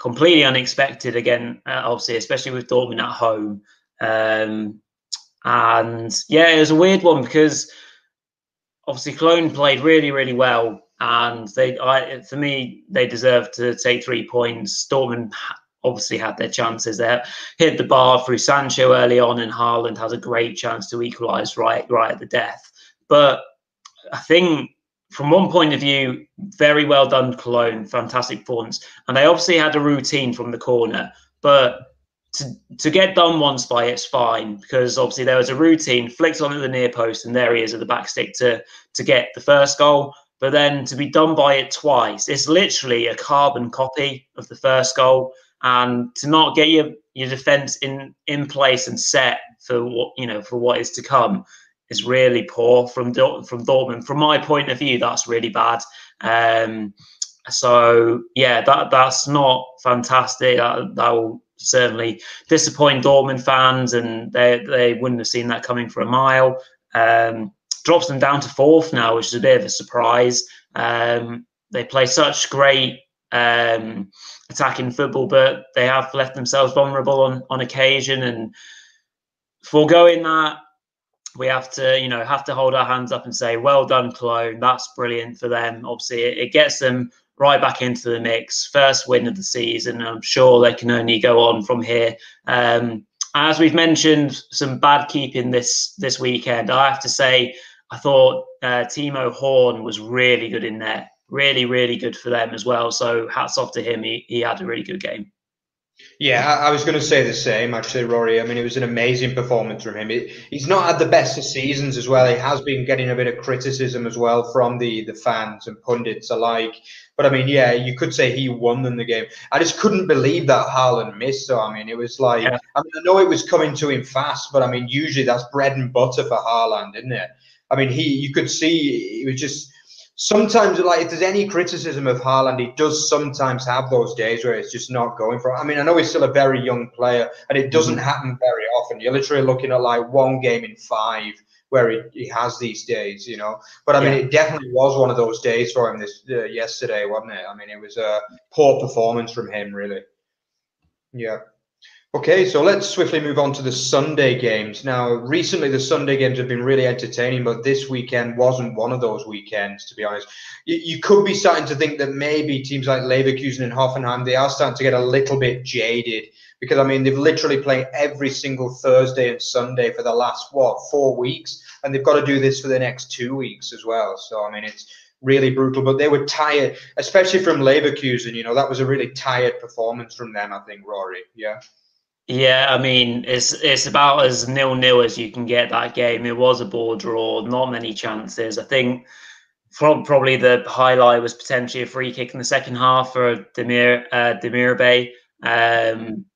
completely unexpected again, uh, obviously, especially with Dortmund at home. Um, and yeah, it was a weird one because obviously Cologne played really, really well and they, I, for me, they deserved to take three points. Dortmund obviously had their chances there. Hit the bar through Sancho early on, and Haaland has a great chance to equalise right, right at the death. But I think from one point of view, very well done, Cologne, fantastic performance. And they obviously had a routine from the corner, but to, to get done once by it's fine because obviously there was a routine, flicked on at the near post, and there he is at the back stick to to get the first goal. But then to be done by it twice, it's literally a carbon copy of the first goal. And to not get your, your defense in, in place and set for what you know for what is to come is really poor from from Dortmund. From my point of view, that's really bad. Um, so yeah, that that's not fantastic. That, that will certainly disappoint Dortmund fans, and they they wouldn't have seen that coming for a mile. Um, drops them down to fourth now, which is a bit of a surprise. Um, they play such great um, attacking football, but they have left themselves vulnerable on, on occasion. And foregoing that, we have to, you know, have to hold our hands up and say, "Well done, Cologne. That's brilliant for them." Obviously, it, it gets them right back into the mix. First win of the season. I'm sure they can only go on from here. Um, as we've mentioned, some bad keeping this this weekend. I have to say, I thought uh, Timo Horn was really good in there. Really, really good for them as well. So hats off to him. He, he had a really good game. Yeah, I, I was going to say the same, actually, Rory. I mean, it was an amazing performance from him. It, he's not had the best of seasons as well. He has been getting a bit of criticism as well from the, the fans and pundits alike. But I mean, yeah, you could say he won them the game. I just couldn't believe that Haaland missed. So I mean, it was like, yeah. I mean, I know it was coming to him fast, but I mean, usually that's bread and butter for Haaland, isn't it? I mean, he you could see it was just sometimes like if there's any criticism of Haaland, he does sometimes have those days where it's just not going for. I mean, I know he's still a very young player, and it doesn't mm-hmm. happen very often. You're literally looking at like one game in five where he, he has these days, you know. But I mean, it definitely was one of those days for him this uh, yesterday, wasn't it? I mean, it was a poor performance from him, really. Yeah. Okay, so let's swiftly move on to the Sunday games. Now, recently the Sunday games have been really entertaining, but this weekend wasn't one of those weekends, to be honest. You, you could be starting to think that maybe teams like Leverkusen and Hoffenheim, they are starting to get a little bit jaded because, I mean, they've literally played every single Thursday and Sunday for the last, what, four weeks? And they've got to do this for the next two weeks as well. So, I mean, it's really brutal, but they were tired, especially from Leverkusen. You know, that was a really tired performance from them, I think, Rory. Yeah. Yeah, I mean it's it's about as nil nil as you can get that game. It was a ball draw, not many chances. I think probably the highlight was potentially a free kick in the second half for Demir uh, Demirbay. Um,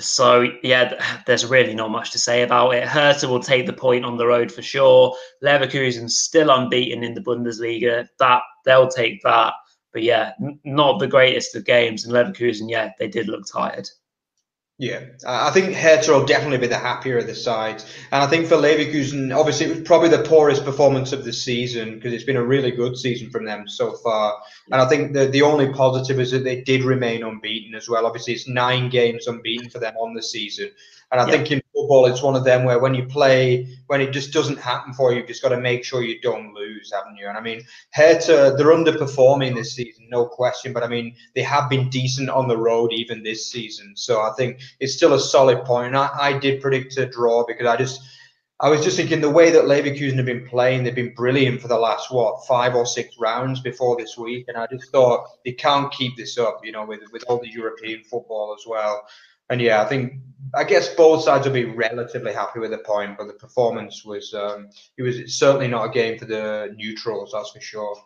so yeah, there's really not much to say about it. Hertha will take the point on the road for sure. Leverkusen still unbeaten in the Bundesliga. That they'll take that. But yeah, n- not the greatest of games. And Leverkusen, yeah, they did look tired. Yeah, I think Hertha will definitely be the happier of the sides. And I think for Leverkusen, obviously, it was probably the poorest performance of the season because it's been a really good season from them so far. And I think the, the only positive is that they did remain unbeaten as well. Obviously, it's nine games unbeaten for them on the season. And I yeah. think in football, it's one of them where when you play, when it just doesn't happen for you, you've just got to make sure you don't lose, haven't you? And I mean, Hertha, they're underperforming this season, no question. But I mean, they have been decent on the road even this season. So I think it's still a solid point. I, I did predict a draw because I just, I was just thinking the way that Leverkusen have been playing, they've been brilliant for the last what five or six rounds before this week, and I just thought they can't keep this up, you know, with with all the European football as well. And yeah, I think I guess both sides will be relatively happy with the point, but the performance was um, it was certainly not a game for the neutrals, that's for sure.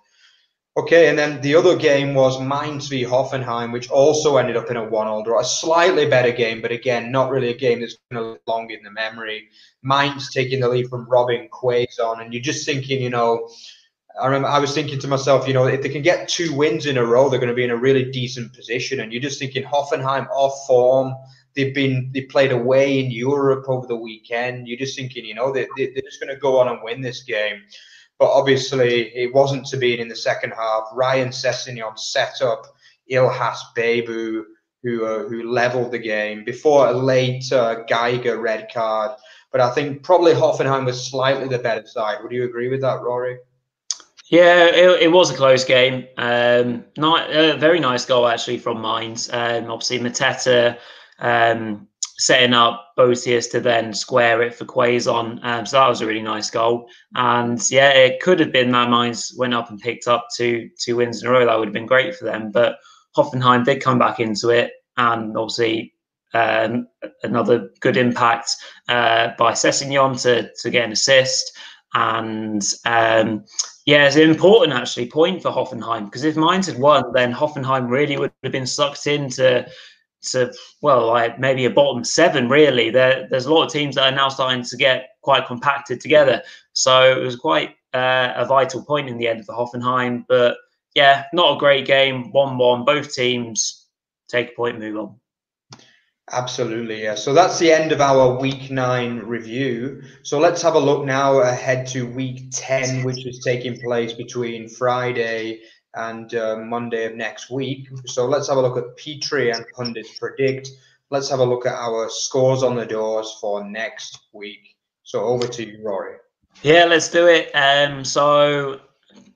Okay, and then the other game was Mainz v Hoffenheim, which also ended up in a one-all draw. A slightly better game, but again, not really a game that's going to live long in the memory. Mainz taking the lead from Robin Quaison, and you're just thinking, you know, I remember I was thinking to myself, you know, if they can get two wins in a row, they're going to be in a really decent position. And you're just thinking Hoffenheim off form. They've been they played away in Europe over the weekend. You're just thinking, you know, they, they, they're just going to go on and win this game. But obviously, it wasn't to be in the second half. Ryan Sessegnon set up Ihlas Bebou, who uh, who leveled the game before a late uh, Geiger red card. But I think probably Hoffenheim was slightly the better side. Would you agree with that, Rory? Yeah, it, it was a close game. Um, not a very nice goal actually from Mainz. Um, obviously, Mateta um, setting up Boetius to then square it for Quaison. Um, so that was a really nice goal. And yeah, it could have been that Mainz went up and picked up two two wins in a row. That would have been great for them. But Hoffenheim did come back into it, and obviously um, another good impact uh, by Sessegnon to to get an assist. And um, yeah, it's an important actually point for Hoffenheim because if Mainz had won, then Hoffenheim really would have been sucked into to well, like maybe a bottom seven. Really, there, there's a lot of teams that are now starting to get quite compacted together. So it was quite uh, a vital point in the end for Hoffenheim. But yeah, not a great game. One-one. Both teams take a point, move on. Absolutely, yeah. So that's the end of our week nine review. So let's have a look now ahead to week 10, which is taking place between Friday and uh, Monday of next week. So let's have a look at Petrie and Pundits Predict. Let's have a look at our scores on the doors for next week. So over to you, Rory. Yeah, let's do it. Um, so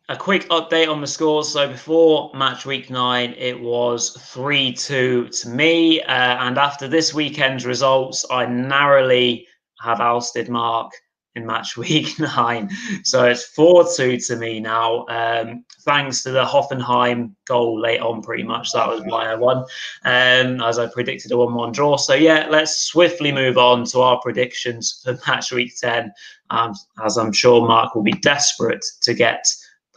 a quick update on the scores. So before match week nine, it was 3 2 to me. Uh, and after this weekend's results, I narrowly have ousted Mark in match week nine. So it's 4 2 to me now, um, thanks to the Hoffenheim goal late on, pretty much. That was why I won, um, as I predicted a 1 1 draw. So yeah, let's swiftly move on to our predictions for match week 10, um, as I'm sure Mark will be desperate to get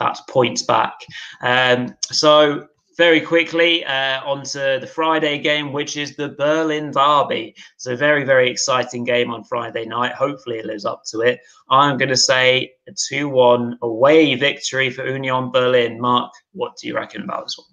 that points back. Um, so very quickly uh, onto the Friday game, which is the Berlin Derby. It's a very, very exciting game on Friday night. Hopefully, it lives up to it. I'm going to say a 2 1 away victory for Union Berlin. Mark, what do you reckon about this one?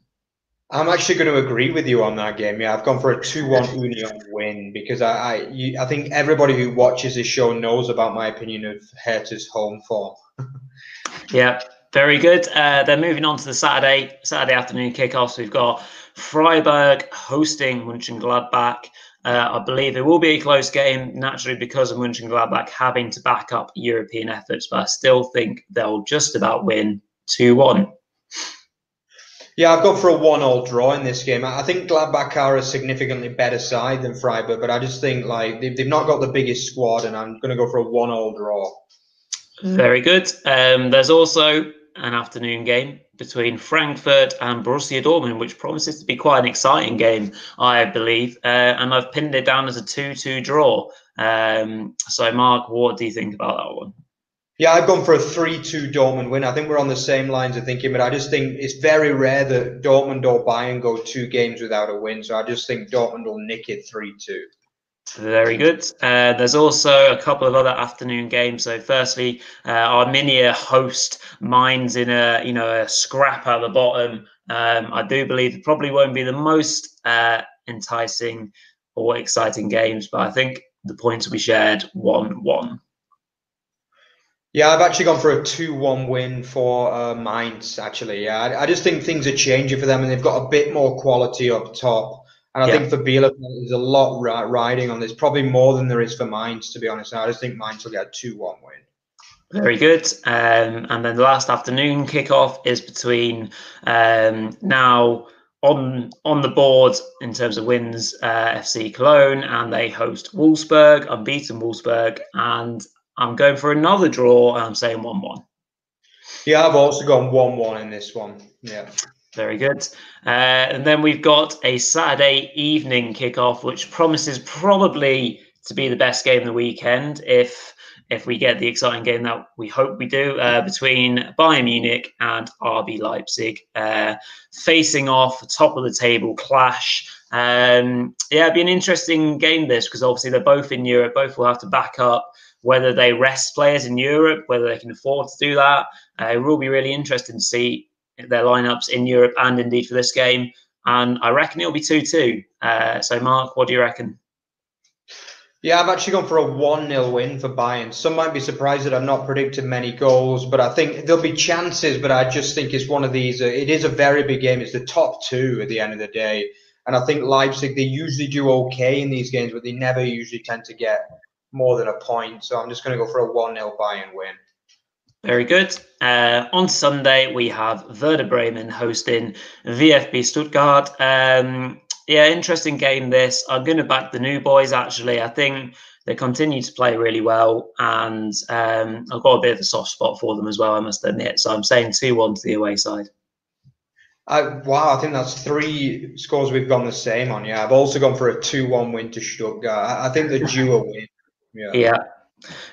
I'm actually going to agree with you on that game. Yeah, I've gone for a 2-1 Union win because I I, you, I think everybody who watches this show knows about my opinion of Hertha's home form. yeah, very good. Uh, then moving on to the Saturday Saturday afternoon kickoffs, we've got Freiburg hosting Mönchengladbach. Uh, I believe it will be a close game, naturally, because of Mönchengladbach having to back up European efforts, but I still think they'll just about win 2 1. Yeah, I've gone for a one-all draw in this game. I think Gladbach are a significantly better side than Freiburg, but I just think like they've, they've not got the biggest squad, and I'm going to go for a one-all draw. Very good. Um, there's also an afternoon game between Frankfurt and Borussia Dortmund, which promises to be quite an exciting game, I believe. Uh, and I've pinned it down as a 2 2 draw. Um, so, Mark, what do you think about that one? Yeah, I've gone for a 3 2 Dortmund win. I think we're on the same lines of thinking, but I just think it's very rare that Dortmund or Bayern go two games without a win. So I just think Dortmund will nick it 3 2. Very good. Uh, there's also a couple of other afternoon games. So, firstly, uh, Arminia host Mainz in a you know a scrap at the bottom. Um, I do believe it probably won't be the most uh, enticing or exciting games, but I think the points will be shared one-one. Yeah, I've actually gone for a 2 1 win for uh, Mainz, actually. Yeah, I, I, just think things are changing for them and they've got a bit more quality up top. And I yeah. think for Bielefeld, there's a lot riding on this, probably more than there is for Mainz, to be honest. I just think Mainz will get a 2 1 win. Very good. Um, and then the last afternoon kickoff is between um, now on on the board in terms of wins, uh, FC Cologne, and they host Wolfsburg, unbeaten Wolfsburg, and I'm going for another draw. And I'm saying one-one. Yeah, I've also gone one-one in this one. Yeah. Very good. Uh, and then we've got a Saturday evening kickoff, which promises probably to be the best game of the weekend if if we get the exciting game that we hope we do uh, between Bayern Munich and RB Leipzig, uh, facing off top of the table clash. Um, yeah, it'd be an interesting game this because obviously they're both in Europe. Both will have to back up whether they rest players in Europe, whether they can afford to do that. Uh, it will be really interesting to see their lineups in Europe and indeed for this game. And I reckon it'll be 2 2. Uh, so, Mark, what do you reckon? Yeah, I've actually gone for a 1 0 win for Bayern. Some might be surprised that I'm not predicting many goals, but I think there'll be chances. But I just think it's one of these, uh, it is a very big game. It's the top two at the end of the day. And I think Leipzig, they usually do okay in these games, but they never usually tend to get more than a point. So I'm just going to go for a 1 0 Bayern win. Very good. Uh, on Sunday, we have Werder Bremen hosting VfB Stuttgart. Um, yeah, interesting game this. I'm going to back the new boys, actually. I think they continue to play really well, and um, I've got a bit of a soft spot for them as well, I must admit. So I'm saying 2 1 to the away side. Uh, wow, I think that's three scores we've gone the same on. Yeah, I've also gone for a 2 1 win to Stuttgart. I think the duo win. Yeah. Yeah.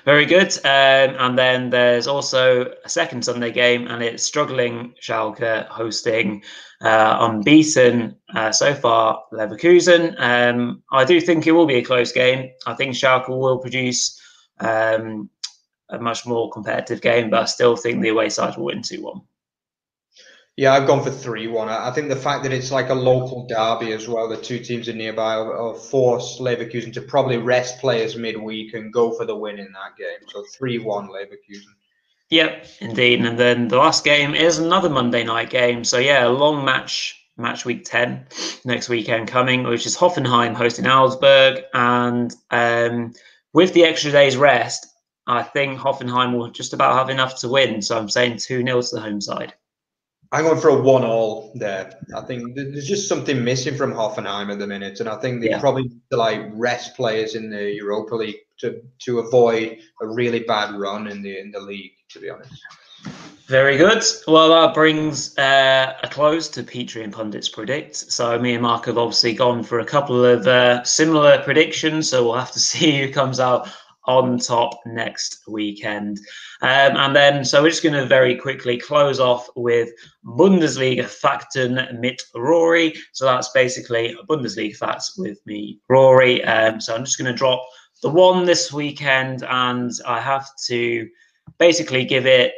Very good. Um, and then there's also a second Sunday game, and it's struggling Schalke hosting uh, unbeaten uh, so far Leverkusen. Um, I do think it will be a close game. I think Schalke will produce um, a much more competitive game, but I still think the away side will win 2 1. Yeah, I've gone for 3 1. I think the fact that it's like a local derby as well, the two teams are nearby, will force Leverkusen to probably rest players midweek and go for the win in that game. So 3 1 Leverkusen. Yep, indeed. And then the last game is another Monday night game. So, yeah, a long match, match week 10 next weekend coming, which is Hoffenheim hosting Augsburg. And um, with the extra day's rest, I think Hoffenheim will just about have enough to win. So I'm saying 2 0 to the home side. I'm going for a one-all there. I think there's just something missing from Hoffenheim at the minute, and I think they yeah. probably need to like rest players in the Europa League to to avoid a really bad run in the in the league. To be honest. Very good. Well, that brings uh, a close to Petrie and Pundits Predict. So, me and Mark have obviously gone for a couple of uh, similar predictions. So, we'll have to see who comes out on top next weekend. Um, and then, so we're just going to very quickly close off with Bundesliga Fakten mit Rory. So that's basically Bundesliga facts with me, Rory. Um, so I'm just going to drop the one this weekend, and I have to basically give it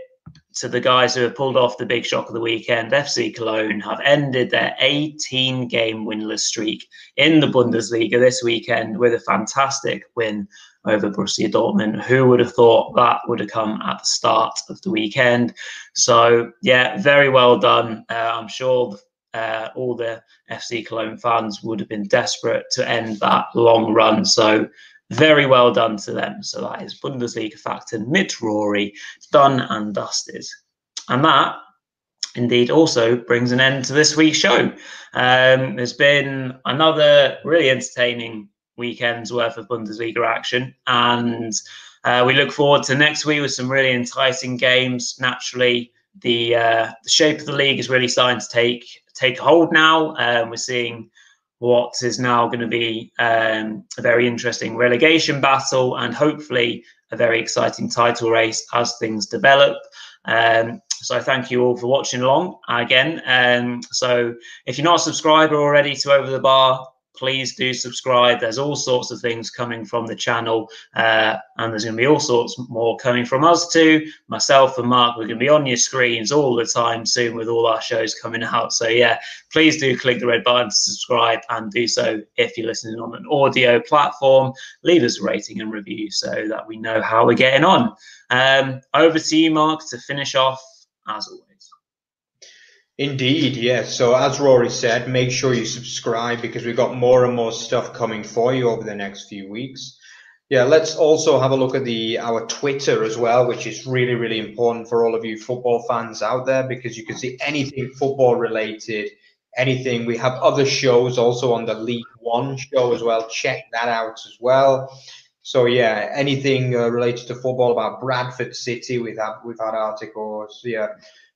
to the guys who have pulled off the big shock of the weekend. FC Cologne have ended their 18 game winless streak in the Bundesliga this weekend with a fantastic win over Borussia Dortmund. Who would have thought that would have come at the start of the weekend? So, yeah, very well done. Uh, I'm sure uh, all the FC Cologne fans would have been desperate to end that long run. So, very well done to them. So, that is Bundesliga Fakten mit Rory, done and dusted. And that indeed also brings an end to this week's show. Um, there's been another really entertaining weekend's worth of Bundesliga action. And uh, we look forward to next week with some really enticing games. Naturally, the uh, the shape of the league is really starting to take take hold now. Um, we're seeing what is now going to be um, a very interesting relegation battle and hopefully a very exciting title race as things develop. Um, so thank you all for watching along again. Um, so if you're not a subscriber already to Over the Bar, please do subscribe. There's all sorts of things coming from the channel, uh, and there's going to be all sorts more coming from us too. Myself and Mark, we're going to be on your screens all the time soon with all our shows coming out. So, yeah, please do click the red button to subscribe and do so if you're listening on an audio platform. Leave us a rating and review so that we know how we're getting on. Um, over to you, Mark, to finish off as always. Indeed, yes. So as Rory said, make sure you subscribe because we've got more and more stuff coming for you over the next few weeks. Yeah, let's also have a look at the our Twitter as well, which is really, really important for all of you football fans out there because you can see anything football related, anything. We have other shows also on the League One show as well. Check that out as well. So yeah, anything uh, related to football about Bradford City, we've had we've had articles. Yeah,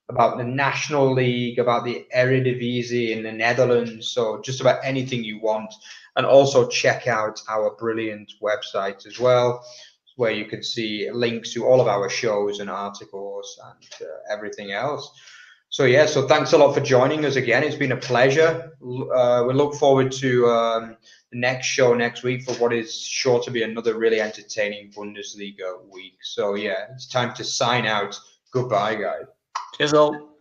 about the National League, about the Eredivisie in the Netherlands. So just about anything you want. And also check out our brilliant website as well, where you can see links to all of our shows and articles and uh, everything else. So yeah, so thanks a lot for joining us again. It's been a pleasure. Uh, we look forward to um, the next show next week for what is sure to be another really entertaining Bundesliga week. So yeah, it's time to sign out. Goodbye, guys. Cheers all.